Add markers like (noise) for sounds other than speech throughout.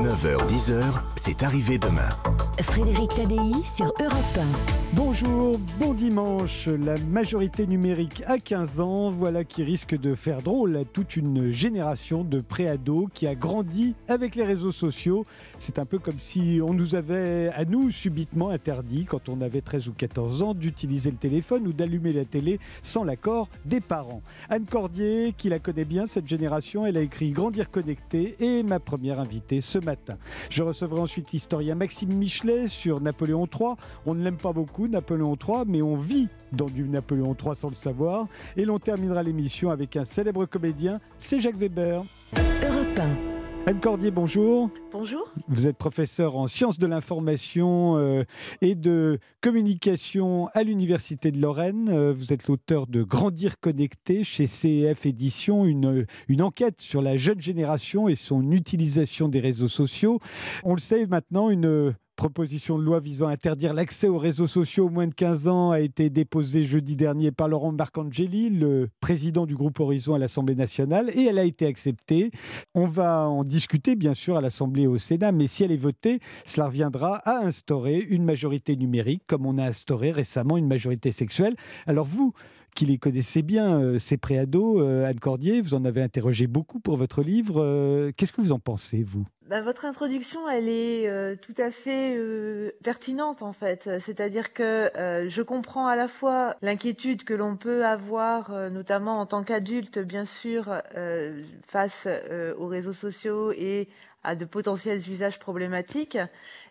9h-10h, c'est arrivé demain. Frédéric Tadei sur Europe 1. Bonjour, bon dimanche. La majorité numérique à 15 ans, voilà qui risque de faire drôle à toute une génération de préados qui a grandi avec les réseaux sociaux. C'est un peu comme si on nous avait, à nous, subitement interdit, quand on avait 13 ou 14 ans, d'utiliser le téléphone ou d'allumer la télé sans l'accord des parents. Anne Cordier, qui la connaît bien, cette génération, elle a écrit Grandir connecté et ma première invitée ce matin. Je recevrai ensuite l'historien Maxime Michelet sur Napoléon III. On ne l'aime pas beaucoup, Napoléon III, mais on vit dans du Napoléon III sans le savoir. Et l'on terminera l'émission avec un célèbre comédien, c'est Jacques Weber. Europe 1. Anne Cordier, bonjour. Bonjour. Vous êtes professeur en sciences de l'information euh, et de communication à l'Université de Lorraine. Euh, vous êtes l'auteur de Grandir connecté chez CEF Éditions, une, une enquête sur la jeune génération et son utilisation des réseaux sociaux. On le sait maintenant, une proposition de loi visant à interdire l'accès aux réseaux sociaux aux moins de 15 ans a été déposée jeudi dernier par Laurent Marcangeli, le président du groupe Horizon à l'Assemblée nationale, et elle a été acceptée. On va en discuter bien sûr à l'Assemblée et au Sénat, mais si elle est votée, cela reviendra à instaurer une majorité numérique, comme on a instauré récemment une majorité sexuelle. Alors vous, qui les connaissez bien, euh, ces préados, euh, Anne Cordier, vous en avez interrogé beaucoup pour votre livre. Euh, Qu'est-ce que vous en pensez, vous? Bah, votre introduction, elle est tout à fait pertinente en fait. C'est-à-dire que je comprends à la fois l'inquiétude que l'on peut avoir, notamment en tant qu'adulte, bien sûr, face aux réseaux sociaux et à de potentiels usages problématiques,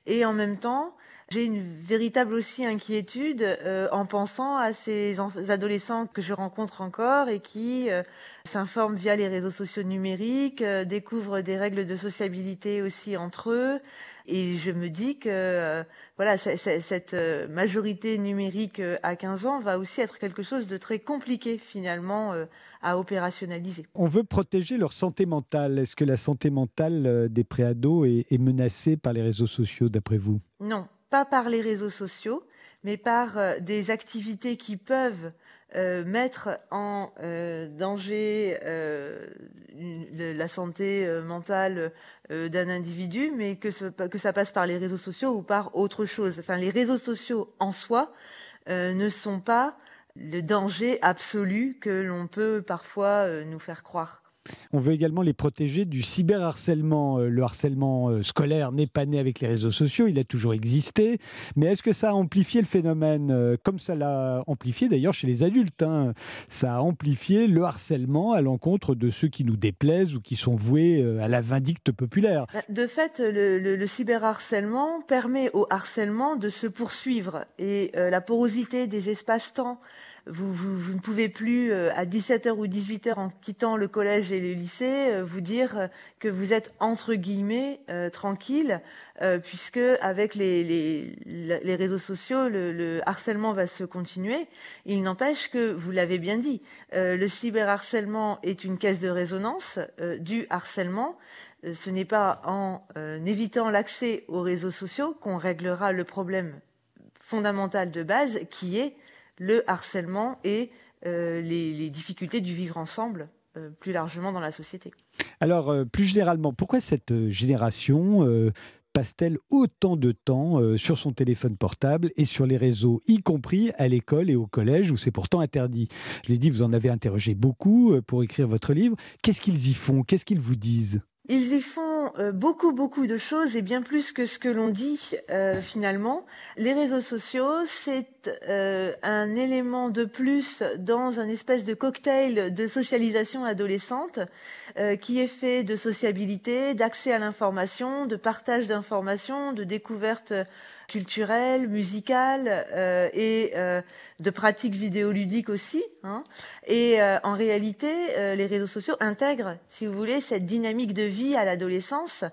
et en même temps, j'ai une véritable aussi inquiétude euh, en pensant à ces adolescents que je rencontre encore et qui euh, s'informent via les réseaux sociaux numériques, euh, découvrent des règles de sociabilité aussi entre eux. Et je me dis que voilà, cette majorité numérique à 15 ans va aussi être quelque chose de très compliqué finalement à opérationnaliser. On veut protéger leur santé mentale. Est-ce que la santé mentale des préados est, est menacée par les réseaux sociaux, d'après vous? Non, pas par les réseaux sociaux, mais par euh, des activités qui peuvent euh, mettre en euh, danger la santé mentale d'un individu, mais que, que ça passe par les réseaux sociaux ou par autre chose. Enfin, les réseaux sociaux en soi ne sont pas le danger absolu que l'on peut parfois nous faire croire. On veut également les protéger du cyberharcèlement. Euh, Le harcèlement euh, scolaire n'est pas né avec les réseaux sociaux, il a toujours existé. Mais est-ce que ça a amplifié le phénomène euh, Comme ça l'a amplifié d'ailleurs chez les adultes. hein. Ça a amplifié le harcèlement à l'encontre de ceux qui nous déplaisent ou qui sont voués à la vindicte populaire. De fait, le, le, le cyberharcèlement permet au harcèlement de se poursuivre et la porosité des espaces-temps. Vous, ne pouvez plus, euh, à 17h ou 18h, en quittant le collège et le lycée, euh, vous dire euh, que vous êtes, entre guillemets, tranquille, puisque avec les, réseaux sociaux, le, le harcèlement va se continuer. Il n'empêche que, vous l'avez bien dit, le cyberharcèlement est une caisse de résonance du harcèlement. Ce n'est pas en évitant l'accès aux réseaux sociaux qu'on réglera le problème fondamental de base qui est le harcèlement et euh, les, les difficultés du vivre ensemble euh, plus largement dans la société. Alors, euh, plus généralement, pourquoi cette génération passe-t-elle autant de temps euh, sur son téléphone portable et sur les réseaux, y compris à l'école et au collège, où c'est pourtant interdit? Je l'ai dit, vous en avez interrogé beaucoup euh, pour écrire votre livre. Qu'est-ce qu'ils y font? Qu'est-ce qu'ils vous disent? Ils y font beaucoup, beaucoup de choses et bien plus que ce que l'on dit euh, finalement. Les réseaux sociaux, c'est euh, un élément de plus dans un espèce de cocktail de socialisation adolescente euh, qui est fait de sociabilité, d'accès à l'information, de partage d'informations, de découverte culturelle, musicale euh, et euh, de pratiques vidéoludiques aussi. Hein. Et euh, en réalité, euh, les réseaux sociaux intègrent, si vous voulez, cette dynamique de vie à l'adolescence.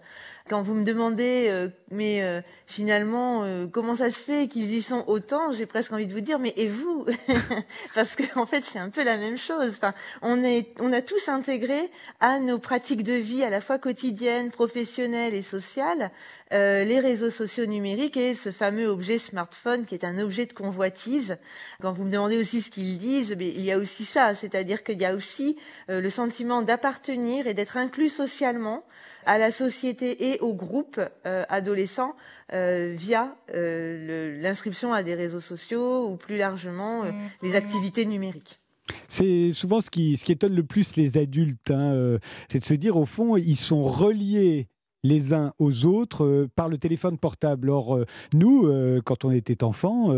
Quand vous me demandez, euh, mais finalement, euh, comment ça se fait qu'ils y sont autant, j'ai presque envie de vous dire, mais et vous (laughs) Parce que en fait, c'est un peu la même chose. Enfin, on est, on a tous intégré à nos pratiques de vie, à la fois quotidiennes, professionnelles et sociales, euh, les réseaux sociaux numériques et ce fameux objet smartphone qui est un objet de convoitise. Quand vous me demandez aussi ce qu'ils disent, mais il y a aussi ça, c'est-à-dire qu'il y a aussi euh, le sentiment d'appartenir et d'être inclus socialement à la société et au groupe adolescent via l'inscription à des réseaux sociaux ou plus largement les activités numériques. C'est souvent ce qui, ce qui étonne le plus les adultes, hein, c'est de se dire au fond, ils sont reliés les uns aux autres euh, par le téléphone portable. Or, euh, nous, euh, quand on était enfant,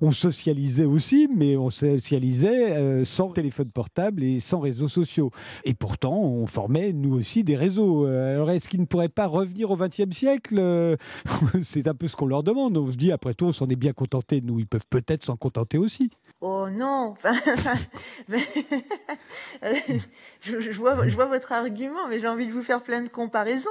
on socialisait aussi, mais on socialisait sans téléphone portable et sans réseaux sociaux. Et pourtant, on formait, nous aussi, des réseaux. Alors, est-ce qu'ils ne pourraient pas revenir au XXe siècle (laughs) C'est un peu ce qu'on leur demande. On se dit, après tout, on s'en est bien contenté. Nous, ils peuvent peut-être s'en contenter aussi. Oh non (laughs) je, vois, je vois votre argument, mais j'ai envie de vous faire plein de comparaisons.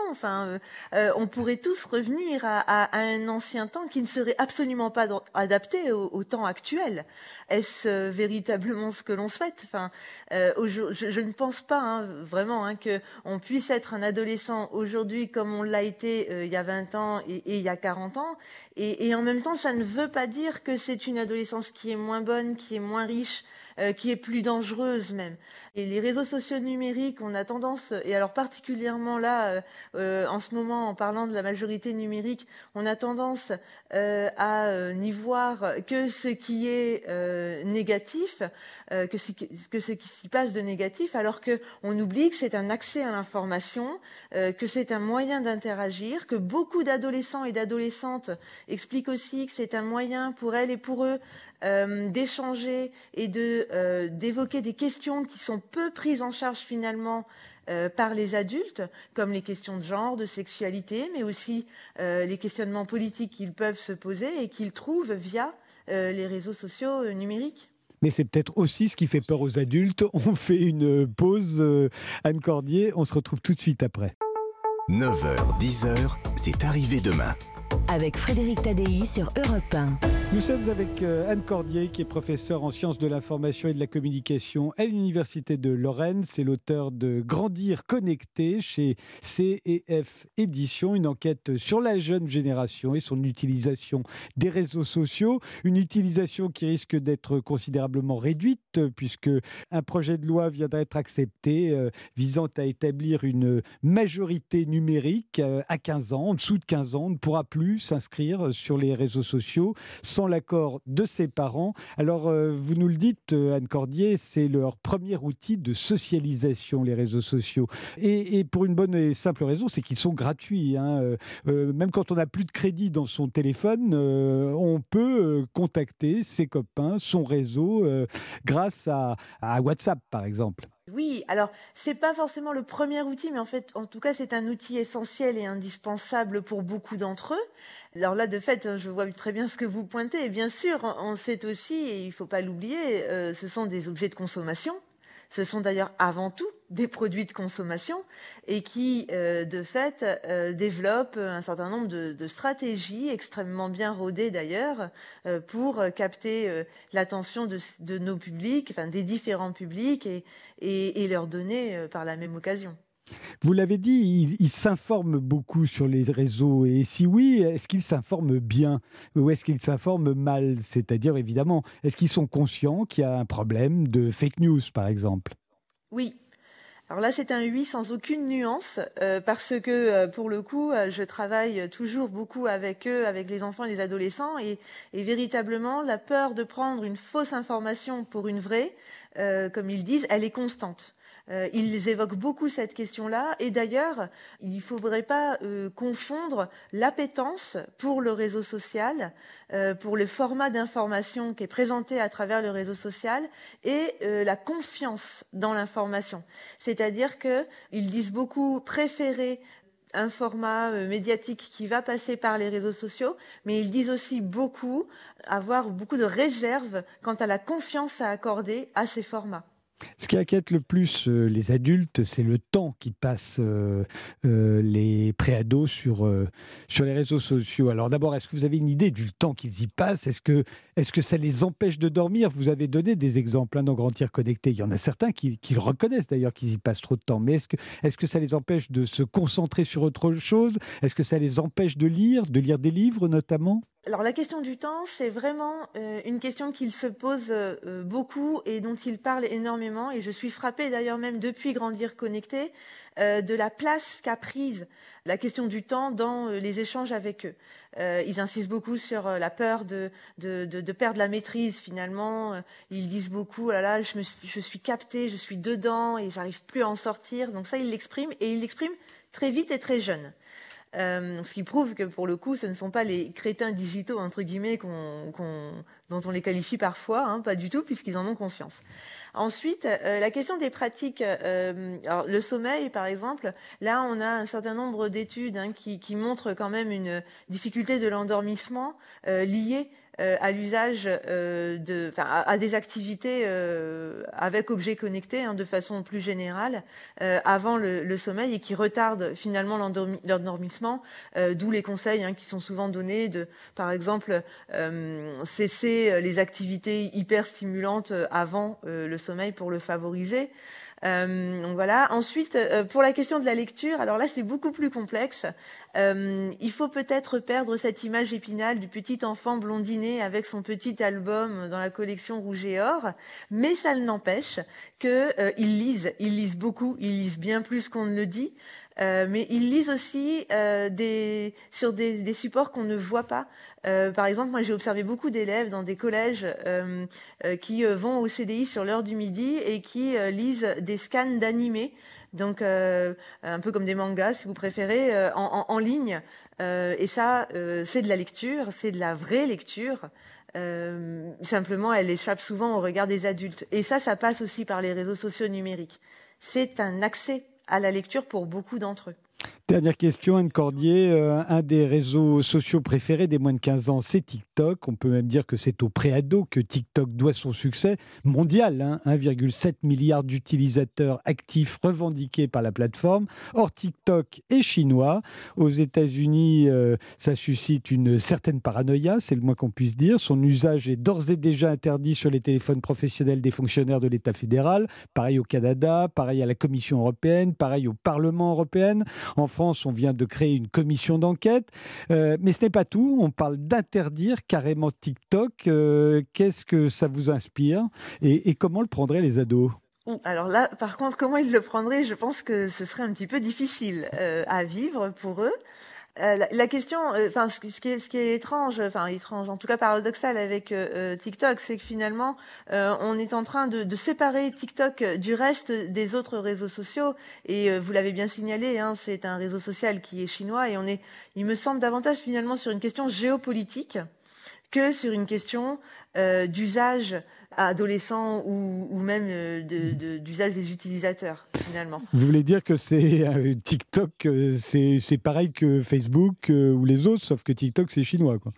Euh, euh, on pourrait tous revenir à, un ancien temps qui ne serait absolument pas adapté au, temps actuel. Est-ce euh, véritablement ce que l'on souhaite? Enfin, je, ne pense pas hein, vraiment hein, que on puisse être un adolescent aujourd'hui comme on l'a été il y a 20 ans et, il y a 40 ans. Et en même temps, ça ne veut pas dire que c'est une adolescence qui est moins bonne, qui est moins riche, euh, qui est plus dangereuse même. Et les réseaux sociaux numériques, on a tendance, et alors particulièrement là, euh, euh, en ce moment, en parlant de la majorité numérique, on a tendance à n'y voir que ce qui est négatif, que, que ce qui s'y passe de négatif, alors qu'on oublie que c'est un accès à l'information, que c'est un moyen d'interagir, que beaucoup d'adolescents et d'adolescentes expliquent aussi que c'est un moyen pour elles et pour eux euh, d'échanger et de euh, d'évoquer des questions qui sont peu prises en charge finalement euh, par les adultes, comme les questions de genre, de sexualité, mais aussi les questionnements politiques qu'ils peuvent se poser et qu'ils trouvent via les réseaux sociaux numériques. Mais c'est peut-être aussi ce qui fait peur aux adultes. (laughs) On fait une pause. Anne Cordier, on se retrouve tout de suite après. 9h, 10h, c'est arrivé demain avec Frédéric Tadei sur Europe 1. Nous sommes avec euh, Anne Cordier, qui est professeure en sciences de l'information et de la communication à l'Université de Lorraine. C'est l'auteur de Grandir connecté chez CEF Éditions, une enquête sur la jeune génération et son utilisation des réseaux sociaux. Une utilisation qui risque d'être considérablement réduite, puisque un projet de loi vient d'être accepté euh, visant à établir une majorité numérique euh, à 15 ans. En dessous de 15 ans, on ne pourra plus s'inscrire sur les réseaux sociaux sans l'accord de ses parents. Alors, euh, vous nous le dites, euh, Anne Cordier, c'est leur premier outil de socialisation, les réseaux sociaux. Et, pour une bonne et simple raison, c'est qu'ils sont gratuits. Hein. Euh, même quand on n'a plus de crédit dans son téléphone, on peut contacter ses copains, son réseau, grâce à WhatsApp, par exemple. Oui, alors c'est pas forcément le premier outil, mais en fait, en tout cas, c'est un outil essentiel et indispensable pour beaucoup d'entre eux. Alors là, de fait, je vois très bien ce que vous pointez. Bien sûr, on sait aussi, et il ne faut pas l'oublier, euh, ce sont des objets de consommation. Ce sont d'ailleurs avant tout des produits de consommation et qui, euh, de fait, euh, développent un certain nombre de, stratégies extrêmement bien rodées d'ailleurs pour capter l'attention de, nos publics, des différents publics et leur donner par la même occasion. Vous l'avez dit, ils s'informent beaucoup sur les réseaux. Et si oui, est-ce qu'ils s'informent bien ou est-ce qu'ils s'informent mal? C'est-à-dire, évidemment, est-ce qu'ils sont conscients qu'il y a un problème de fake news, par exemple? Oui. Alors là, c'est un oui sans aucune nuance, euh, parce que euh, pour le coup, euh, je travaille toujours beaucoup avec eux, avec les enfants et les adolescents, et véritablement, la peur de prendre une fausse information pour une vraie, comme ils disent, elle est constante. Euh, ils évoquent beaucoup cette question-là. Et d'ailleurs, il ne faudrait pas euh, confondre l'appétence pour le réseau social, euh, pour le format d'information qui est présenté à travers le réseau social, et la confiance dans l'information. C'est-à-dire qu'ils disent beaucoup préférer un format médiatique qui va passer par les réseaux sociaux, mais ils disent aussi beaucoup avoir beaucoup de réserves quant à la confiance à accorder à ces formats. Ce qui inquiète le plus euh, les adultes, c'est le temps qui passent euh, euh, les préados sur, sur les réseaux sociaux. Alors d'abord, est-ce que vous avez une idée du temps qu'ils y passent? Est-ce que, ça les empêche de dormir? Vous avez donné des exemples hein, dans Tir Connecté. Il y en a certains qui, qui reconnaissent d'ailleurs qu'ils y passent trop de temps. Mais est-ce que, est que ça les empêche de se concentrer sur autre chose? Est-ce que ça les empêche de lire, de lire des livres notamment? Alors la question du temps, c'est vraiment euh, une question qu'il se pose euh, beaucoup et dont il parle énormément. Et je suis frappée d'ailleurs même depuis Grandir Connecté euh, de la place qu'a prise la question du temps dans les échanges avec eux. ils insistent beaucoup sur la peur de, de, perdre la maîtrise finalement. Ils disent beaucoup, oh je, me, je suis capté, je suis dedans et j'arrive plus à en sortir. Donc ça, ils l'expriment et ils l'expriment très vite et très jeune. Euh, ce qui prouve que pour le coup, ce ne sont pas les crétins digitaux entre guillemets dont on les qualifie parfois, hein, pas du tout, puisqu'ils en ont conscience. Ensuite, euh, la question des pratiques, euh, le sommeil par exemple, là on a un certain nombre d'études hein, qui, qui, montrent quand même une difficulté de l'endormissement liée à l'usage euh, de, à, des activités euh, avec objets connectés hein, de façon plus générale avant le, sommeil et qui retardent finalement l'endormissement, d'où les conseils hein, qui sont souvent donnés de, par exemple, cesser les activités hyper stimulantes avant le sommeil pour le favoriser. Euh, donc voilà. Ensuite, euh, pour la question de la lecture, alors là c'est beaucoup plus complexe. Euh, il faut peut-être perdre cette image épinale du petit enfant blondiné avec son petit album dans la collection Rouge et Or, mais ça n'empêche qu'ils lisent, ils lisent beaucoup, ils lisent bien plus qu'on ne le dit. Euh, mais ils lisent aussi euh, des, sur des, des supports qu'on ne voit pas. Euh, par exemple, moi j'ai observé beaucoup d'élèves dans des collèges euh, euh, qui vont au CDI sur l'heure du midi et qui lisent des scans d'animés, donc un peu comme des mangas si vous préférez, en, en, en, ligne. et ça, c'est de la lecture, c'est de la vraie lecture. simplement, elle échappe souvent au regard des adultes. Et ça, ça passe aussi par les réseaux sociaux numériques. C'est un accès à la lecture pour beaucoup d'entre eux. Dernière question, Anne Cordier. Euh, un des réseaux sociaux préférés des moins de 15 ans, c'est TikTok. On peut même dire que c'est au préado que TikTok doit son succès mondial. 1,7 hein. milliard d'utilisateurs actifs revendiqués par la plateforme. Or, TikTok est chinois. Aux États-Unis, euh, ça suscite une certaine paranoïa, c'est le moins qu'on puisse dire. Son usage est d'ores et déjà interdit sur les téléphones professionnels des fonctionnaires de l'État fédéral. Pareil au Canada, pareil à la Commission européenne, pareil au Parlement européen. En France, on vient de créer une commission d'enquête. Euh, mais ce n'est pas tout. On parle d'interdire carrément TikTok. Euh, qu'est-ce que ça vous inspire et, comment le prendraient les ados? Alors là, par contre, comment ils le prendraient? Je pense que ce serait un petit peu difficile euh, à vivre pour eux. Euh, la, question, euh, enfin, ce, qui est, étrange, enfin étrange, en tout cas paradoxal avec euh, TikTok, c'est que finalement, on est en train de, de, séparer TikTok du reste des autres réseaux sociaux. Et vous l'avez bien signalé, hein, c'est un réseau social qui est chinois, et on est, il me semble, davantage finalement sur une question géopolitique que sur une question d'usage adolescents ou, ou même euh, d'usage de, des utilisateurs, finalement. Vous voulez dire que c'est euh, TikTok, euh, c'est pareil que Facebook ou les autres, sauf que TikTok, c'est chinois, quoi.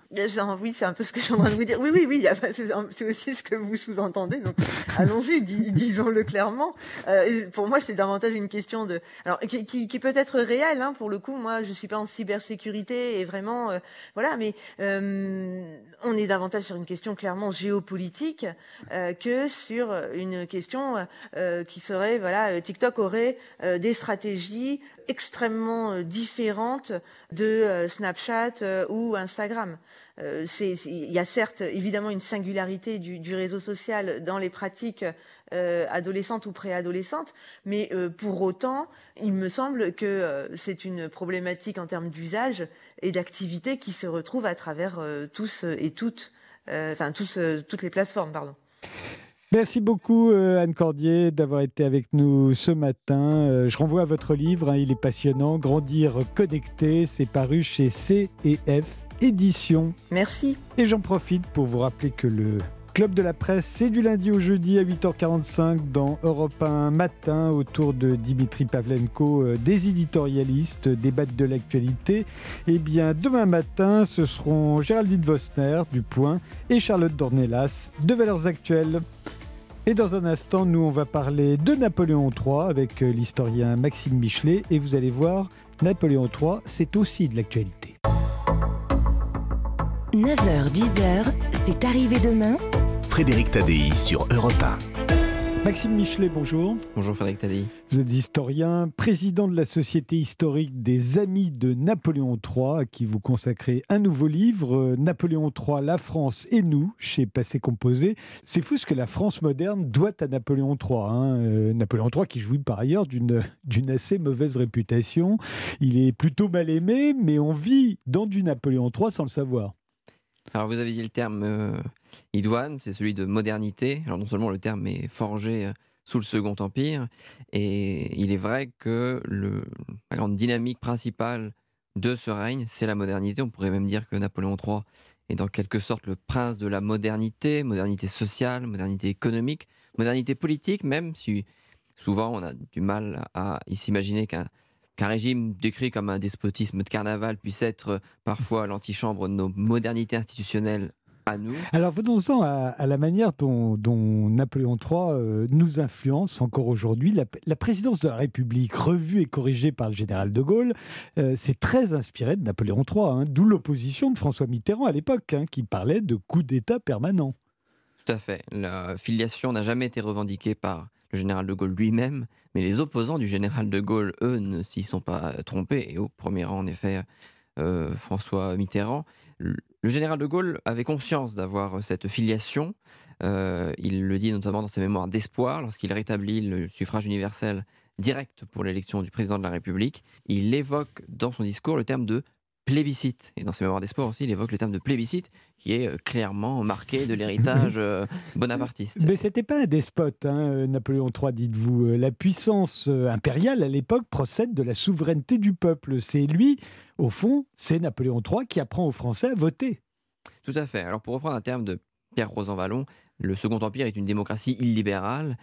Oui, c'est un peu ce que je suis en train de vous dire. Oui, oui, oui, c'est aussi ce que vous sous-entendez. Donc, allons-y, disons-le clairement. pour moi, c'est davantage une question de, alors, qui, qui, peut être réelle, hein, pour le coup. Moi, je suis pas en cybersécurité et vraiment, voilà, mais on est davantage sur une question clairement géopolitique. Euh, que sur une question euh, qui serait voilà euh, TikTok aurait des stratégies extrêmement différentes de Snapchat ou Instagram. il y a certes évidemment une singularité du, réseau social dans les pratiques adolescentes ou préadolescentes, mais pour autant, il me semble que c'est une problématique en termes d'usage et d'activité qui se retrouve à travers tous et toutes, enfin tous, toutes les plateformes, pardon. Merci beaucoup euh, Anne Cordier d'avoir été avec nous ce matin. Euh, je renvoie à votre livre, hein, il est passionnant, Grandir connecté, c'est paru chez C&F Éditions. Merci. Et j'en profite pour vous rappeler que le Club de la presse, c'est du lundi au jeudi à 8h45 dans Europe 1 matin autour de Dimitri Pavlenko, euh, des éditorialistes, débattent de l'actualité. Et eh bien demain matin, ce seront Géraldine Vosner du Point et Charlotte Dornelas de Valeurs Actuelles. Et dans un instant, nous, on va parler de Napoléon III avec euh, l'historien Maxime Michelet. Et vous allez voir, Napoléon III, c'est aussi de l'actualité. 9h, 10h, c'est arrivé demain Frédéric Tadei sur Europe 1. Maxime Michelet, bonjour. Bonjour Frédéric Tadei. Vous êtes historien, président de la Société historique des Amis de Napoléon III, à qui vous consacrez un nouveau livre, euh, Napoléon III, la France et nous, chez Passé Composé. C'est fou ce que la France moderne doit à Napoléon III. Hein. Euh, Napoléon III qui jouit par ailleurs d'une assez mauvaise réputation. Il est plutôt mal aimé, mais on vit dans du Napoléon III sans le savoir. Alors vous avez dit le terme euh, idoine, c'est celui de modernité. Alors non seulement le terme est forgé euh, sous le Second Empire, et il est vrai que la grande dynamique principale de ce règne, c'est la modernité. On pourrait même dire que Napoléon III est en quelque sorte le prince de la modernité, modernité sociale, modernité économique, modernité politique, même si souvent on a du mal à s'imaginer qu'un qu'un régime décrit comme un despotisme de carnaval puisse être euh, parfois l'antichambre de nos modernités institutionnelles à nous. Alors venons-en à, la manière dont, Napoléon III euh, nous influence encore aujourd'hui. La, présidence de la République, revue et corrigée par le général de Gaulle, euh, c'est très inspiré de Napoléon III, hein, d'où l'opposition de François Mitterrand à l'époque, hein, qui parlait de coup d'État permanent. Tout à fait. La filiation n'a jamais été revendiquée par le général de Gaulle lui-même, mais les opposants du général de Gaulle, eux, ne s'y sont pas trompés, et au premier rang, en effet, euh, François Mitterrand. Le général de Gaulle avait conscience d'avoir cette filiation. Euh, il le dit notamment dans ses mémoires d'espoir, lorsqu'il rétablit le suffrage universel direct pour l'élection du président de la République. Il évoque dans son discours le terme de plébiscite. Et dans ses mémoires des sports aussi, il évoque le terme de plébiscite, qui est euh, clairement marqué de l'héritage euh, (laughs) bonapartiste. Mais c'était pas un despote, hein, euh, Napoléon III, dites-vous. La puissance impériale à l'époque procède de la souveraineté du peuple. C'est lui, au fond, c'est Napoléon III qui apprend aux Français à voter. Tout à fait. Alors pour reprendre un terme de Pierre Rosanvallon, le Second Empire est une démocratie illibérale.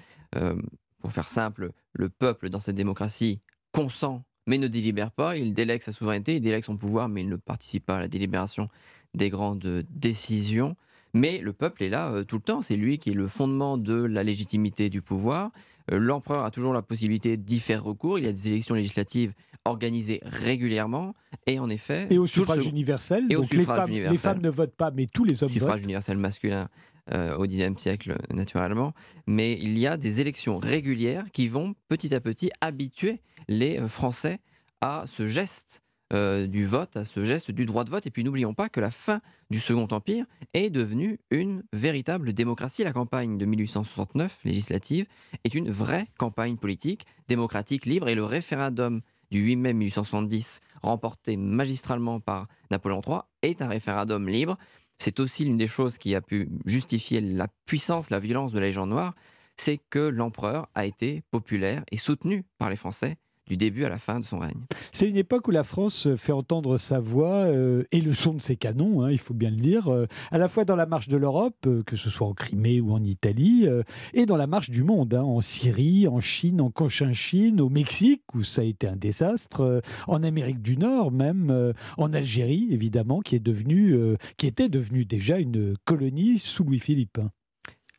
pour faire simple, le peuple dans cette démocratie consent mais ne délibère pas. Il délègue sa souveraineté, il délègue son pouvoir, mais il ne participe pas à la délibération des grandes décisions. Mais le peuple est là euh, tout le temps. C'est lui qui est le fondement de la légitimité du pouvoir. Euh, l'empereur a toujours la possibilité d'y faire recours. Il y a des élections législatives organisées régulièrement. Et en effet. Et au suffrage universel. Et donc les, femmes, les femmes ne votent pas, mais tous les hommes votent. Suffrage universel masculin euh, au Xe siècle, naturellement. Mais il y a des élections régulières qui vont petit à petit habituer les Français à ce geste euh, du vote, à ce geste du droit de vote. Et puis n'oublions pas que la fin du Second Empire est devenue une véritable démocratie. La campagne de 1869 législative est une vraie campagne politique, démocratique, libre. Et le référendum du 8 mai 1870, remporté magistralement par Napoléon III, est un référendum libre. C'est aussi l'une des choses qui a pu justifier la puissance, la violence de la Légion noire, c'est que l'empereur a été populaire et soutenu par les Français du début à la fin de son règne. C'est une époque où la France fait entendre sa voix euh, et le son de ses canons, hein, il faut bien le dire, euh, à la fois dans la marche de l'Europe, euh, que ce soit en Crimée ou en Italie, et dans la marche du monde, hein, en Syrie, en Chine, en Cochinchine, au Mexique, où ça a été un désastre, en Amérique du Nord même, en Algérie évidemment, qui, est devenu, qui était devenue déjà une colonie sous Louis-Philippe.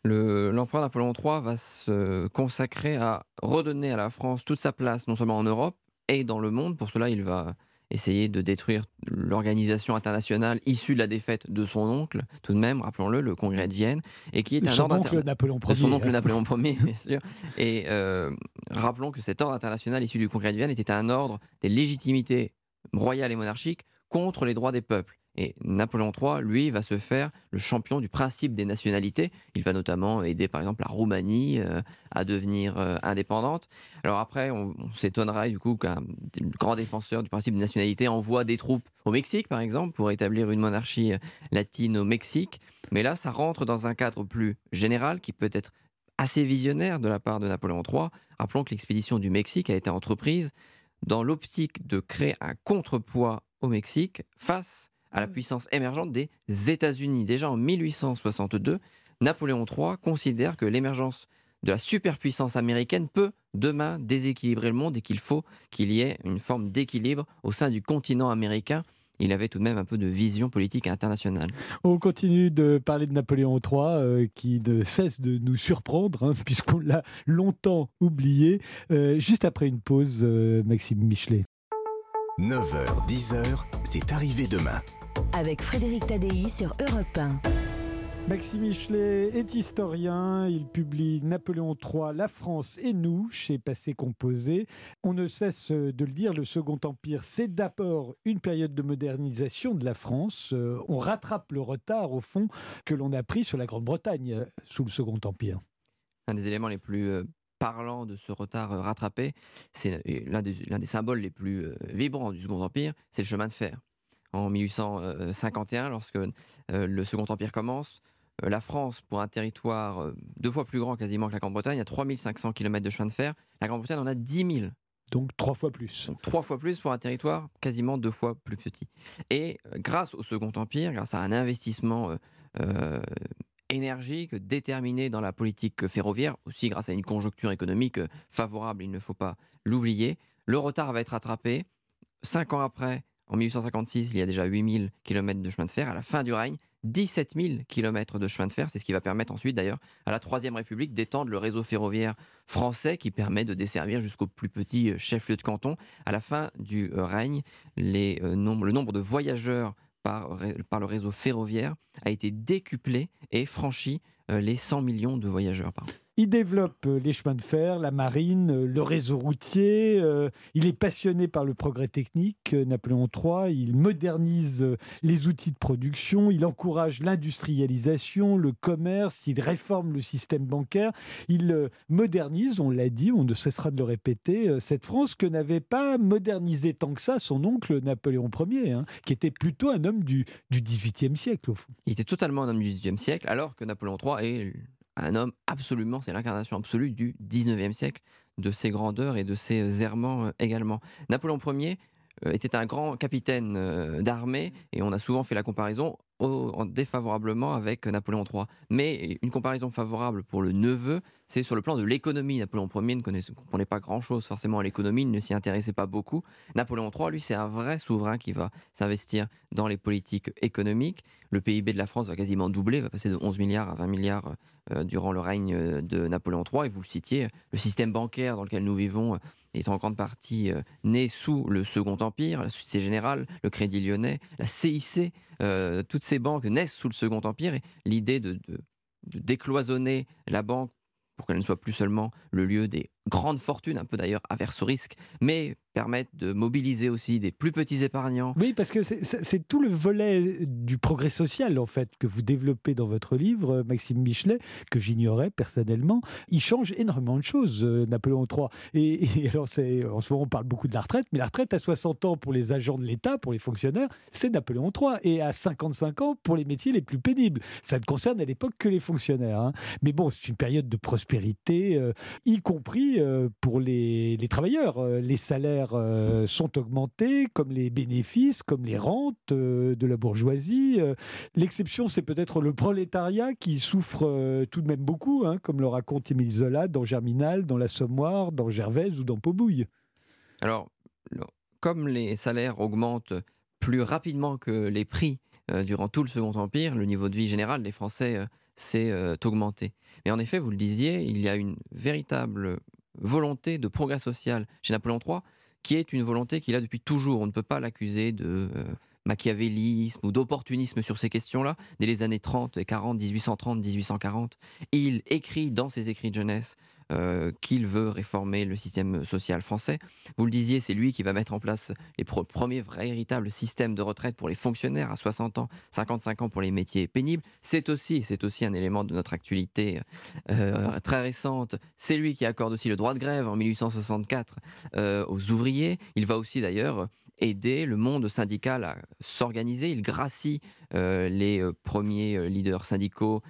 L'empereur Napoléon III va se consacrer à redonner à la France toute sa place, non seulement en Europe et dans le monde. Pour cela, il va essayer de détruire l'organisation internationale issue de la défaite de son oncle, tout de même, rappelons-le, le congrès de Vienne, et qui est un ordre oncle Napoléon Ier, son oncle Napoléon (laughs) Ier, bien sûr. Et euh, rappelons que cet ordre international issu du congrès de Vienne était un ordre des légitimités royales et monarchiques contre les droits des peuples. Et Napoléon III, lui, va se faire le champion du principe des nationalités. Il va notamment aider, par exemple, la Roumanie euh, à devenir euh, indépendante. Alors après, on, s'étonnera du coup qu'un grand défenseur du principe des nationalités envoie des troupes au Mexique, par exemple, pour établir une monarchie euh, latine au Mexique. Mais là, ça rentre dans un cadre plus général qui peut être assez visionnaire de la part de Napoléon III. Rappelons que l'expédition du Mexique a été entreprise dans l'optique de créer un contrepoids au Mexique face à la puissance émergente des États-Unis. Déjà en 1862, Napoléon III considère que l'émergence de la superpuissance américaine peut demain déséquilibrer le monde et qu'il faut qu'il y ait une forme d'équilibre au sein du continent américain. Il avait tout de même un peu de vision politique internationale. On continue de parler de Napoléon III euh, qui ne cesse de nous surprendre hein, (laughs) puisqu'on l'a longtemps oublié. Euh, juste après une pause, euh, Maxime Michelet. 9h, 10h, c'est arrivé demain avec Frédéric Tadei sur Europe 1. Maxime Michelet est historien. Il publie Napoléon III, La France et nous chez Passé Composé. On ne cesse de le dire, le Second Empire, c'est d'abord une période de modernisation de la France. Euh, on rattrape le retard, au fond, que l'on a pris sur la Grande-Bretagne euh, sous le Second Empire. Un des éléments les plus euh, parlants de ce retard rattrapé, c'est l'un des, des, symboles les plus vibrants du Second Empire, c'est le chemin de fer en 1851, lorsque le Second Empire commence. Euh, la France, pour un territoire euh, deux fois plus grand quasiment que la Grande-Bretagne, a 3500 km de chemin de fer. La Grande-Bretagne en a 10 000. Donc trois fois plus. trois fois plus pour un territoire quasiment deux fois plus petit. Et euh, grâce au Second Empire, grâce à un investissement énergique, déterminé dans la politique ferroviaire, aussi grâce à une conjoncture économique favorable, il ne faut pas l'oublier, le retard va être rattrapé. Cinq ans après, en 1856, il y a déjà 8000 km de chemin de fer. À la fin du règne, 17 000 km de chemin de fer. C'est ce qui va permettre ensuite, d'ailleurs, à la Troisième République d'étendre le réseau ferroviaire français qui permet de desservir jusqu'au plus petit euh, chef-lieu de canton. À la fin du euh, règne, euh, le nombre de voyageurs par, par, le réseau ferroviaire a été décuplé et franchi les 100 millions de voyageurs par an. Il développe euh, les chemins de fer, la marine, euh, le réseau routier. Euh, il est passionné par le progrès technique, Napoléon III. Il modernise les outils de production. Il encourage l'industrialisation, le commerce. Il réforme le système bancaire. Il modernise, on l'a dit, on ne cessera de le répéter, cette France que n'avait pas modernisé tant que ça son oncle Napoléon Ier, hein, qui était plutôt un homme du, du XVIIIe siècle, au fond. Il était totalement un homme du XVIIIe siècle, alors que Napoléon III est un homme absolument, c'est l'incarnation absolue du 19e siècle, de ses grandeurs et de ses errements euh, également. Napoléon Ier euh, était un grand capitaine euh, d'armée et on a souvent fait la comparaison défavorablement avec Napoléon III. Mais une comparaison favorable pour le neveu, c'est sur le plan de l'économie. Napoléon Ier ne comprenait pas grand-chose forcément à l'économie, ne s'y intéressait pas beaucoup. Napoléon III, lui, c'est un vrai souverain qui va s'investir dans les politiques économiques. Le PIB de la France va quasiment doubler, va passer de 11 milliards à 20 milliards euh, durant le règne de Napoléon III. Et vous le citiez, le système bancaire dans lequel nous vivons est en grande partie euh, né sous le Second Empire, la Société Générale, le Crédit Lyonnais, la CIC, euh, toutes ces banques naissent sous le Second Empire et l'idée de, décloisonner la banque pour qu'elle ne soit plus seulement le lieu des grandes fortunes, un peu d'ailleurs averse au risque, mais permettent de mobiliser aussi des plus petits épargnants. Oui, parce que c'est tout le volet du progrès social, en fait, que vous développez dans votre livre, Maxime Michelet, que j'ignorais personnellement. Il change énormément de choses, euh, Napoléon III. Et, alors, en ce moment, on parle beaucoup de la retraite, mais la retraite à 60 ans pour les agents de l'État, pour les fonctionnaires, c'est Napoléon III. Et à 55 ans pour les métiers les plus pénibles. Ça ne concerne à l'époque que les fonctionnaires. Hein. Mais bon, c'est une période de prospérité, euh, y compris euh, pour les, travailleurs. les salaires euh, sont augmentés, comme les bénéfices, comme les rentes euh, de la bourgeoisie. Euh, l'exception, c'est peut-être le prolétariat qui souffre tout de même beaucoup, hein, comme le raconte Émile Zola dans Germinal, dans l'Assommoir, dans Gervaise ou dans Paubouille. Alors, comme les salaires augmentent plus rapidement que les prix durant tout le Second Empire, le niveau de vie général des Français s'est augmenté. Mais en effet, vous le disiez, il y a une véritable volonté de progrès social chez Napoléon III qui est une volonté qu'il a depuis toujours. On ne peut pas l'accuser de euh, machiavélisme ou d'opportunisme sur ces questions-là. Dès les années 30 et 40, 1830, 1840, il écrit dans ses écrits de jeunesse euh, qu'il veut réformer le système social français. Vous le disiez, c'est lui qui va mettre en place les premiers véritables systèmes de retraite pour les fonctionnaires à 60 ans, 55 ans pour les métiers pénibles. C'est aussi, c'est aussi un élément de notre actualité euh, très récente. C'est lui qui accorde aussi le droit de grève en 1864 euh, aux ouvriers. Il va aussi d'ailleurs aider le monde syndical à s'organiser. Il gracie euh, les euh, premiers euh, leaders syndicaux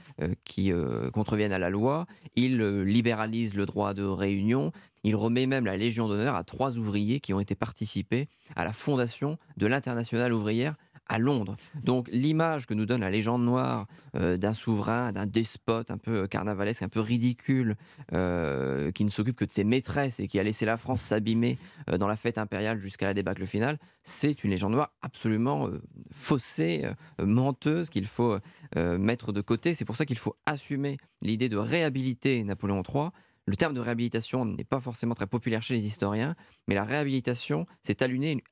qui contreviennent à la loi. Il libéralise le droit de réunion. Il remet même la Légion d'honneur à trois ouvriers qui ont été participés à la fondation de l'Internationale ouvrière à Londres. Donc l'image que nous donne la légende noire euh, d'un souverain, d'un despote un peu carnavalesque, un peu ridicule, euh, qui ne s'occupe que de ses maîtresses et qui a laissé la France s'abîmer euh, dans la fête impériale jusqu'à la débâcle finale, c'est une légende noire absolument faussée, menteuse, qu'il faut mettre de côté. C'est pour ça qu'il faut assumer l'idée de réhabiliter Napoléon III. Le terme de réhabilitation n'est pas forcément très populaire chez les historiens, mais la réhabilitation, c'est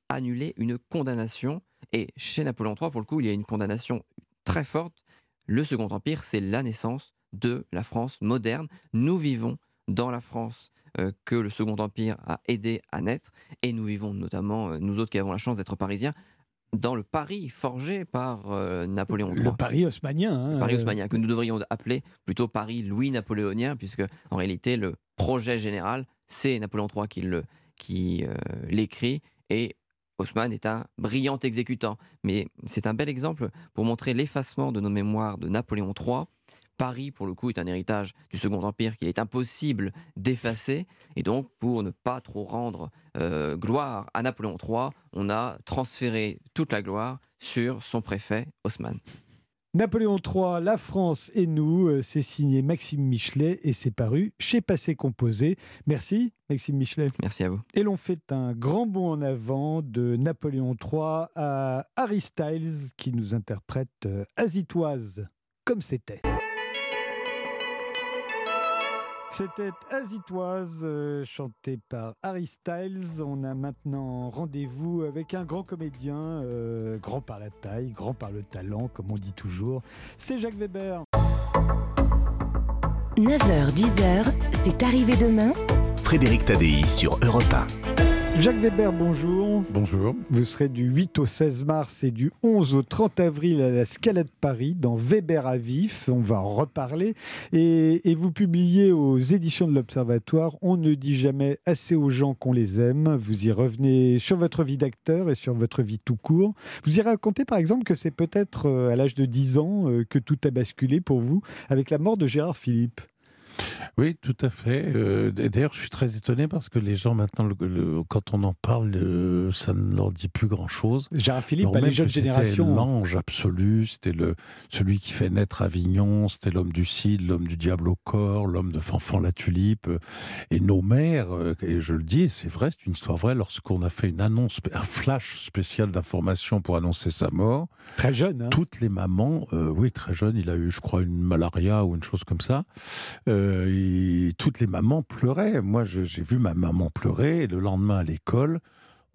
annuler une condamnation et chez Napoléon III, pour le coup, il y a une condamnation très forte. le Second Empire, c'est la naissance de la France moderne. Nous vivons dans la France euh, que le Second Empire a aidé à naître, et nous vivons notamment, euh, nous autres qui avons la chance d'être parisiens, dans le Paris forgé par euh, Napoléon III. Le Paris haussmanien. hein, Le Paris haussmanien, que nous devrions appeler plutôt Paris Louis napoléonien, puisque en réalité le projet général, c'est Napoléon III qui le- qui l'écrit, et Haussmann est un brillant exécutant. Mais c'est un bel exemple pour montrer l'effacement de nos mémoires de Napoléon III. Paris, pour le coup, est un héritage du Second Empire qu'il est impossible d'effacer. Et donc, pour ne pas trop rendre euh, gloire à Napoléon III, on a transféré toute la gloire sur son préfet Haussmann. Napoléon III, La France et nous, euh, c'est signé Maxime Michelet et c'est paru chez Passé Composé. Merci Maxime Michelet. Merci à vous. Et l'on fait un grand bond en avant de Napoléon III à Harry Styles qui nous interprète euh, Azitoise, comme c'était. C'était Azitoise, euh, chanté par Harry Styles. On a maintenant rendez-vous avec un grand comédien, euh, grand par la taille, grand par le talent, comme on dit toujours. C'est Jacques Weber. 9h-10h, c'est arrivé demain. Frédéric Tadei sur Europe 1. Jacques Weber, bonjour. Bonjour. Vous serez du 8 au 16 mars et du 11 au 30 avril à la Scala de Paris, dans Weber à vif. On va en reparler. Et, et vous publiez aux éditions de l'Observatoire On ne dit jamais assez aux gens qu'on les aime. Vous y revenez sur votre vie d'acteur et sur votre vie tout court. Vous y racontez par exemple que c'est peut-être euh, à l'âge de 10 ans euh, que tout a basculé pour vous avec la mort de Gérard Philippe. Oui, tout à fait. Euh, D'ailleurs, je suis très étonné parce que les gens maintenant, le- le- quand on en parle, euh, ça ne leur dit plus grand-chose. Gérard Philippe, Alors bah, les jeunes générations. L'ange absolu, c'était le celui qui fait naître Avignon, c'était l'homme du Cid, l'homme du diable au corps, l'homme de Fanfan la tulipe. euh, Et nos mères, et je le dis, c'est vrai, c'est une histoire vraie. Lorsqu'on a fait une annonce, un flash spécial d'information pour annoncer sa mort, Très jeune. hein. toutes les mamans, euh, oui, très jeune, il a eu, je crois, une malaria ou une chose comme ça. Euh, et toutes les mamans pleuraient. Moi, j'ai vu ma maman pleurer. Le lendemain à l'école,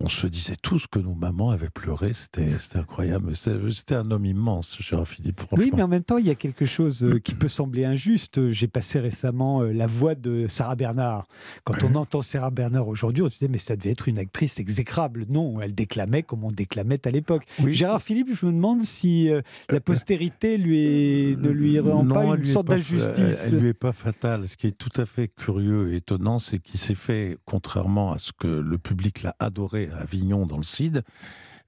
on se disait tous que nos mamans avaient pleuré. C'était incroyable. C'était un homme immense, Gérard Philippe, franchement. Oui, mais en même temps, il y a quelque chose euh, qui peut sembler injuste. J'ai passé récemment euh, la voix de Sarah Bernard. Quand on entend Sarah Bernard aujourd'hui, on se disait, mais ça devait être une actrice exécrable. Non, elle déclamait comme on déclamait à l'époque. Oui. Gérard Philippe, je me demande si euh, la postérité lui est, ne lui rend Non, pas une sorte d'injustice. Elle, elle lui est pas fatale. Ce qui est tout à fait curieux et étonnant, c'est qu'il s'est fait, contrairement à ce que le public l'a adoré à Avignon dans le CID,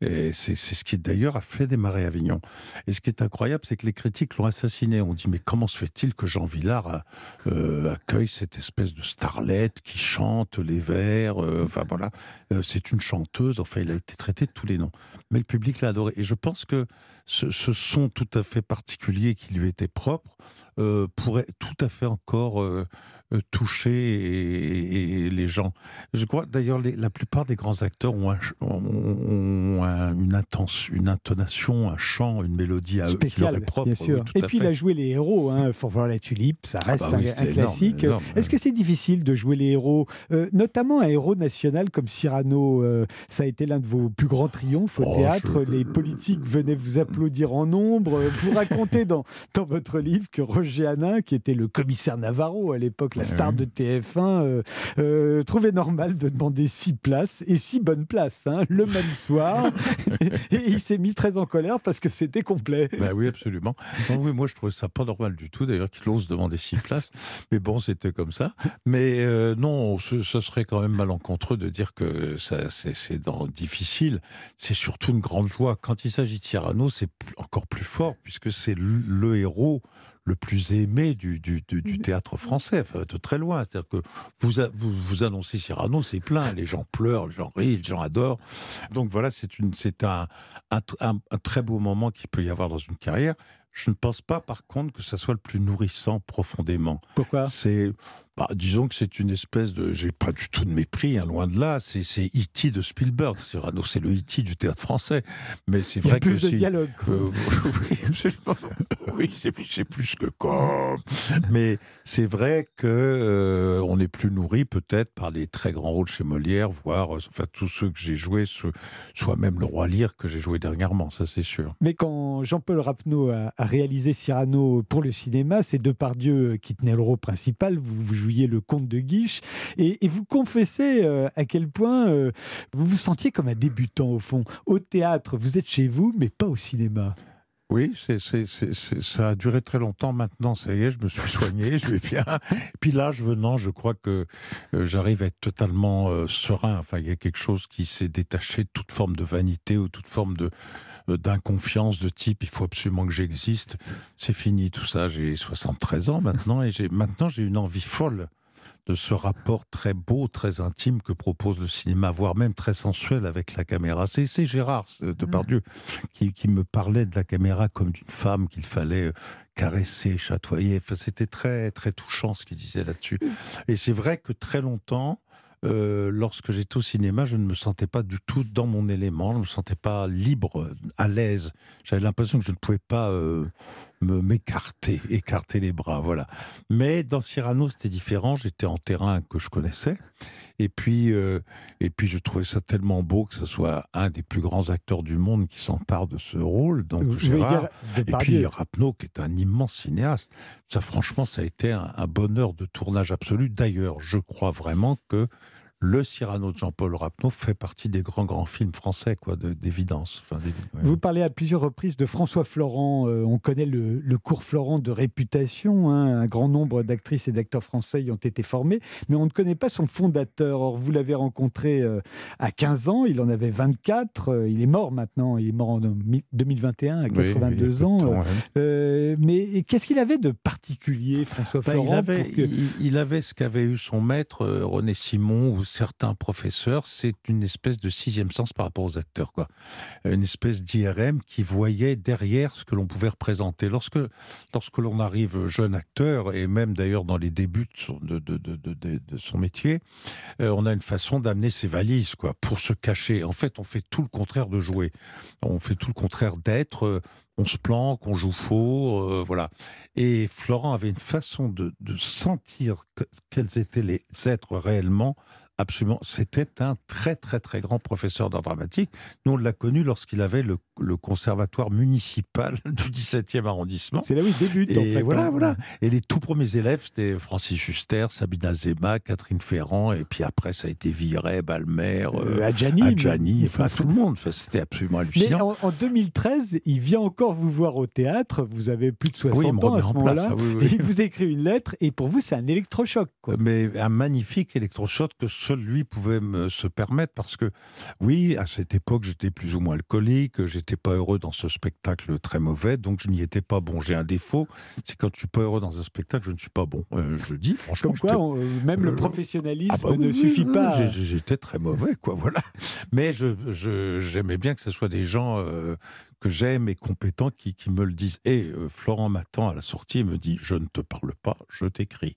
et c'est ce qui d'ailleurs a fait démarrer Avignon. Et ce qui est incroyable, c'est que les critiques l'ont assassiné. On dit mais comment se fait-il que Jean Villard euh, accueille cette espèce de starlette qui chante les vers euh, voilà, Euh, c'est une chanteuse. Enfin, il a été traité de tous les noms. Mais le public l'a adoré. Et je pense que ce, ce son tout à fait particulier qui lui était propre euh, pourrait tout à fait encore euh, euh, toucher et- et- et les gens. Je crois d'ailleurs les- la plupart des grands acteurs ont, un ch- ont- ont un- une, intonation, un chant, une mélodie à eux qui leur Spécial, est propre. bien sûr. Et puis, il a joué les héros. Hein. Faut voir la tulipe, ça Ah reste bah oui, un, classique. Est-ce que c'est difficile de jouer les héros, euh, notamment un héros national comme Cyrano Ça a été l'un de vos plus grands triomphes au Oh, théâtre. je- Les politiques venaient vous applaudir en nombre. Vous racontez dans, dans votre livre que Roger Hanin, qui était le commissaire Navarro à l'époque, la Ouais, star de TF1, euh, euh, trouvait normal de demander six places et six bonnes places hein, le même soir. (laughs) et il s'est mis très en colère parce que c'était complet. Ben oui, absolument. Non, oui, moi, je trouvais ça pas normal du tout, d'ailleurs, qu'il ose demander six places. Mais bon, c'était comme ça. Mais euh, non, ce, ce serait quand même malencontreux de dire que ça, c'est, c'est dans- difficile. C'est surtout une grande joie. Quand il s'agit de Cyrano, c'est encore plus fort, puisque c'est le, le héros le plus aimé du, du, du- du théâtre français, enfin, de très loin. C'est-à-dire que vous, a- vous, vous annoncez Cyrano, c'est plein. Les gens pleurent, les gens rient, les gens adorent. Donc voilà, c'est, une, c'est un, un, tr- un- un très beau moment qu'il peut y avoir dans une carrière. Je ne pense pas, par contre, que ça soit le plus nourrissant profondément. Pourquoi? C'est, bah, disons que c'est une espèce de, j'ai pas du tout de mépris, hein, loin de là. C'est, E.T. de Spielberg. Cyrano, c'est le E.T. du théâtre français. Mais c'est Il y a vrai plus que de si- dialogue. quoi. euh, oui, absolument. Oui, c'est plus que comme. Mais c'est vrai que euh, on est plus nourri peut-être par les très grands rôles chez Molière, voire euh, enfin tous ceux que j'ai joués, soit même le roi Lear que j'ai joué dernièrement, ça c'est sûr. Mais quand Jean-Paul Rapneau a, a réalisé Cyrano pour le cinéma. C'est Depardieu qui tenait le rôle principal. Vous, vous jouiez le comte de Guiche. Et, et vous confessez à quel point vous vous sentiez comme un débutant, au fond. Au théâtre, vous êtes chez vous, mais pas au cinéma. Oui, c'est, c'est, c'est, ça a duré très longtemps. Maintenant, ça y est, je me suis soigné, (laughs) je vais bien. Puis l'âge venant, je crois que euh, j'arrive à être totalement euh, serein. Enfin, il y a quelque chose qui s'est détaché de toute forme de vanité ou toute forme de euh, d'inconfiance de type il faut absolument que j'existe. C'est fini tout ça. J'ai 73 ans maintenant et j'ai maintenant j'ai une envie folle de ce rapport très beau, très intime que propose le cinéma, voire même très sensuel avec la caméra. C'est Gérard Depardieu qui, qui me parlait de la caméra comme d'une femme qu'il fallait euh, caresser, chatoyer. Enfin, C'était très, très touchant ce qu'il disait là-dessus. Et c'est vrai que très longtemps, euh, lorsque j'étais au cinéma, je ne me sentais pas du tout dans mon élément, je ne me sentais pas libre, à l'aise. J'avais l'impression que je ne pouvais pas euh, me m'écarter, (laughs) écarter les bras, voilà. Mais dans Cyrano, c'était différent. J'étais en terrain que je connaissais, et puis euh, et puis je trouvais ça tellement beau que ce soit un des plus grands acteurs du monde qui s'empare de ce rôle. Donc Gérard, et puis Rapneau, qui est un immense cinéaste. Ça, franchement, ça a été un bonheur de tournage absolu. D'ailleurs, je crois vraiment que le Cyrano de Jean-Paul Rapneau fait partie des grands, grands films français, quoi, d'évidence. Vous parlez à plusieurs reprises de François Florent. Euh, on connaît le, cours Florent de réputation. Hein. Un grand nombre d'actrices et d'acteurs français y ont été formés, mais on ne connaît pas son fondateur. Or, vous l'avez rencontré euh, à 15 ans, il en avait 24. Euh, il est mort maintenant, il est mort en 2021 à 82 ans. mais qu'est-ce qu'il avait de particulier, François ben, Florent il, avait, ce qu'avait eu son maître, René Simon, ou certains professeurs, c'est une espèce de sixième sens par rapport aux acteurs, quoi. Une espèce d'IRM qui voyait derrière ce que l'on pouvait représenter. Lorsque, lorsque l'on arrive jeune acteur, et même d'ailleurs dans les débuts de son, de, de, de, son métier, euh, on a une façon d'amener ses valises, quoi, pour se cacher. En fait, on fait tout le contraire de jouer. On fait tout le contraire d'être. Euh, on se planque, on joue faux, euh, voilà. Et Florent avait une façon de, de sentir quels étaient les êtres réellement Absolument. C'était un très, très, très grand professeur d'art dramatique. Nous, on l'a connu lorsqu'il avait le, conservatoire municipal (laughs) du 17e arrondissement. C'est là où il débute, et en fait. Voilà, voilà. Et les tout premiers élèves, c'était Francis Huster, Sabina Zema, Catherine Ferrand, et puis après, ça a été Viret, Balmer, euh, euh Adjani, Adjani enfin, tout le monde. Enfin, c'était absolument hallucinant. Mais en, 2013, il vient encore vous voir au théâtre. Vous avez plus de 60 ans à ce moment-là. Ah il vous écrit une lettre, et pour vous, c'est un électrochoc. Mais un magnifique électrochoc que seul lui pouvait me, se permettre parce que, oui, à cette époque, j'étais plus ou moins alcoolique, j'étais pas heureux dans ce spectacle très mauvais, donc je n'y étais pas bon. J'ai un défaut, c'est quand je suis pas heureux dans un spectacle, je ne suis pas bon. Euh, je le dis, franchement. Comme quoi, même le euh, professionnalisme ah bah ne suffit pas. J'étais très mauvais, quoi, (laughs) voilà. Mais j'aimais je, bien que ce soit des gens euh, que j'aime et compétents qui, qui, me le disent. Et Florent m'attend à la sortie et me dit Je ne te parle pas, je t'écris.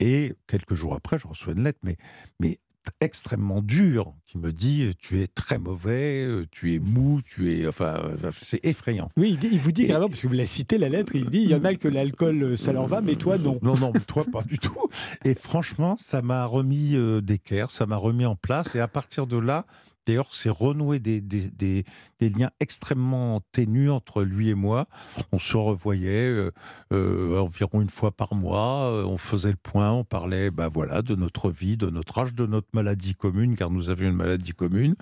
Et quelques jours après, je reçois une lettre, mais, mais extrêmement dur qui me dit tu es très mauvais, euh, tu es mou, tu es enfin c'est effrayant. Oui, il, vous dit carrément parce que vous l'avez cité la lettre, il dit il y en a que l'alcool euh, ça leur va mais toi non. Non non, toi pas du tout. Et franchement, ça m'a remis euh, d'équerre, ça m'a remis en place et à partir de là, D'ailleurs, c'est renouer des, des, des, liens extrêmement ténus entre lui et moi. On se revoyait euh, euh, environ une fois par mois. Euh, on faisait le point, on parlait bah, voilà, de notre vie, de notre âge, de notre maladie commune, car nous avions une maladie commune,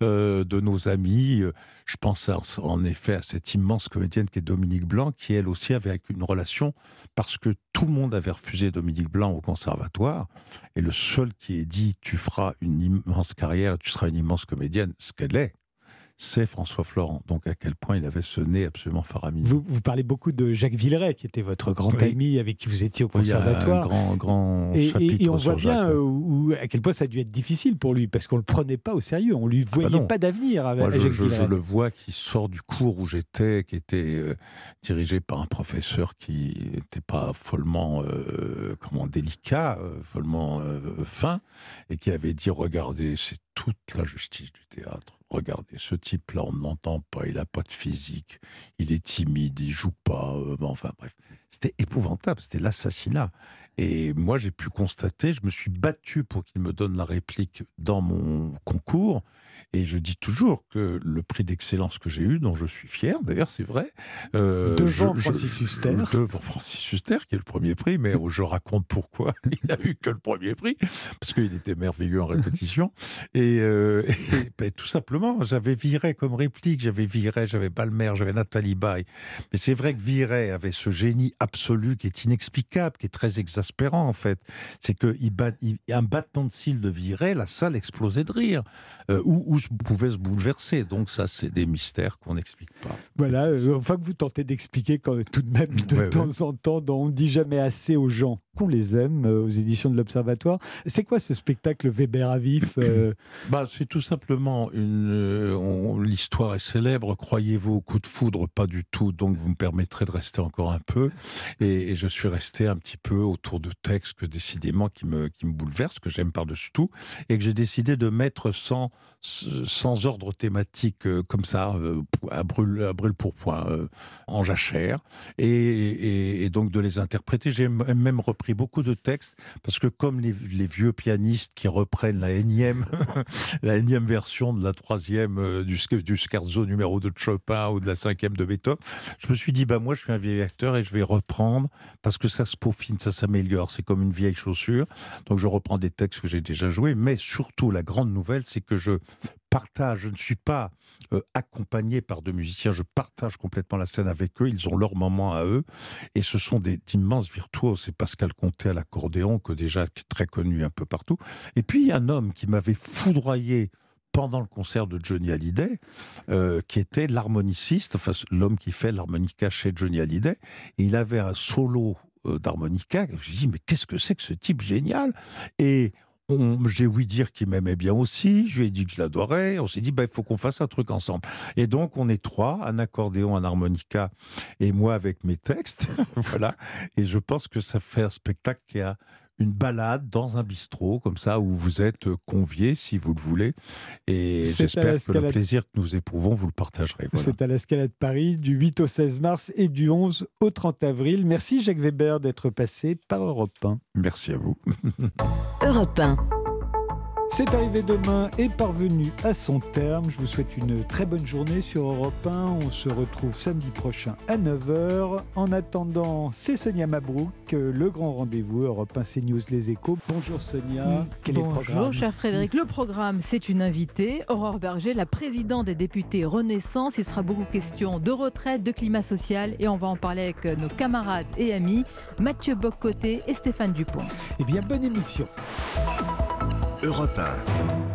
de nos amis. Je pense en effet à cette immense comédienne qui est Dominique Blanc, qui elle aussi avait une relation, parce que tout le monde avait refusé Dominique Blanc au conservatoire, et le seul qui ait dit tu feras une immense carrière, tu seras une immense comédienne, ce qu'elle est, c'est François Florent. Donc à quel point il avait ce nez absolument faramineux. Vous, vous parlez beaucoup de Jacques Villeray, qui était votre grand ami, avec qui vous étiez au conservatoire. un grand, grand et, chapitre et, on voit bien où, à quel point ça a dû être difficile pour lui, parce qu'on ne le prenait pas au sérieux. On lui ah bah voyait pas d'avenir avec Moi, je, je, le vois qui sort du cours où j'étais, qui était euh, dirigé par un professeur qui n'était pas follement euh, comment délicat, euh, follement fin, et qui avait dit regardez, c'est toute la justice du théâtre regardez, ce type-là, on ne l'entend pas, il n'a pas de physique, il est timide, il joue pas, euh, enfin bref. C'était épouvantable, c'était l'assassinat. Et moi, j'ai pu constater, je me suis battu pour qu'il me donne la réplique dans mon concours. Et je dis toujours que le prix d'excellence que j'ai eu, dont je suis fier, d'ailleurs, c'est vrai. Euh, devant Francis Huster. Devant Francis Huster, qui est le premier prix, mais je raconte pourquoi (laughs) il n'a eu que le premier prix, parce qu'il était merveilleux en répétition. Et, euh, (laughs) ben, tout simplement, j'avais Viret comme réplique, j'avais Viret, j'avais Balmer, j'avais Nathalie Baye. Mais c'est vrai que Viret avait ce génie absolu qui est inexplicable, qui est très exaspérant en fait. C'est qu'il bat, un battement de cils de Viret, la salle explosait de rire. Euh, ou, je pouvais se bouleverser. Donc ça, c'est des mystères qu'on n'explique pas. Voilà, euh, enfin que vous tentez d'expliquer quand tout de même de temps en temps, dont on ne dit jamais assez aux gens qu'on les aime euh, aux éditions de l'Observatoire. C'est quoi ce spectacle Weber à vif (coughs) bah, C'est tout simplement une. L'histoire est célèbre. Croyez-vous coup de foudre Pas du tout. Donc vous me permettrez de rester encore un peu. Et, je suis resté un petit peu autour de textes que décidément qui me, qui me bouleversent, que j'aime par-dessus tout, et que j'ai décidé de mettre sans, sans ordre thématique euh, comme ça, euh, à brûle, à brûle pour point, euh, en jachère, et, donc de les interpréter. J'ai même repris beaucoup de textes, parce que comme les, vieux pianistes qui reprennent la énième, (laughs) la énième version de la troisième du, du scherzo numéro de Chopin ou de la cinquième de Beethoven, je me suis dit, bah moi je suis un vieil acteur et je vais reprendre, parce que ça se peaufine, ça s'améliore, c'est comme une vieille chaussure. Donc je reprends des textes que j'ai déjà joués, mais surtout la grande nouvelle, c'est que je je ne suis pas euh, accompagné par deux musiciens, je partage complètement la scène avec eux, ils ont leur moment à eux, et ce sont des immenses virtuoses. C'est Pascal Comté à l'accordéon, que déjà très connu un peu partout. Et puis un homme qui m'avait foudroyé pendant le concert de Johnny Hallyday, euh, qui était l'harmoniciste, enfin l'homme qui fait l'harmonica chez Johnny Hallyday, il avait un solo euh, d'harmonica. Je me dit, mais qu'est-ce que c'est que ce type génial? Et j'ai ouï dire qu'il m'aimait bien aussi, je lui ai dit que je l'adorais, on s'est dit, bah, il faut qu'on fasse un truc ensemble. Et donc, on est trois, un accordéon, un harmonica, et moi avec mes textes, (laughs) voilà. Et je pense que ça fait un spectacle qui a une balade dans un bistrot, comme ça, où vous êtes conviés, si vous le voulez. Et j'espère que le plaisir que nous éprouvons, vous le partagerez. C'est à l'Escalade Paris, du 8 au 16 mars et du 11 au 30 avril. Merci Jacques Weber d'être passé par Europe 1. Merci à vous. (laughs) Europe 1. C'est arrivé demain et parvenu à son terme. Je vous souhaite une très bonne journée sur Europe 1. On se retrouve samedi prochain à 9h. En attendant, c'est Sonia Mabrouk, le grand rendez-vous Europe 1 CNews Les Échos. Bonjour Sonia. Mm. Quel Bonjour, est le programme cher Frédéric. Le programme, c'est une invitée, Aurore Berger, la présidente des députés Renaissance. Il sera beaucoup question de retraite, de climat social et on va en parler avec nos camarades et amis Mathieu Boccoté et Stéphane Dupont. Eh bien, bonne émission. Europe 1.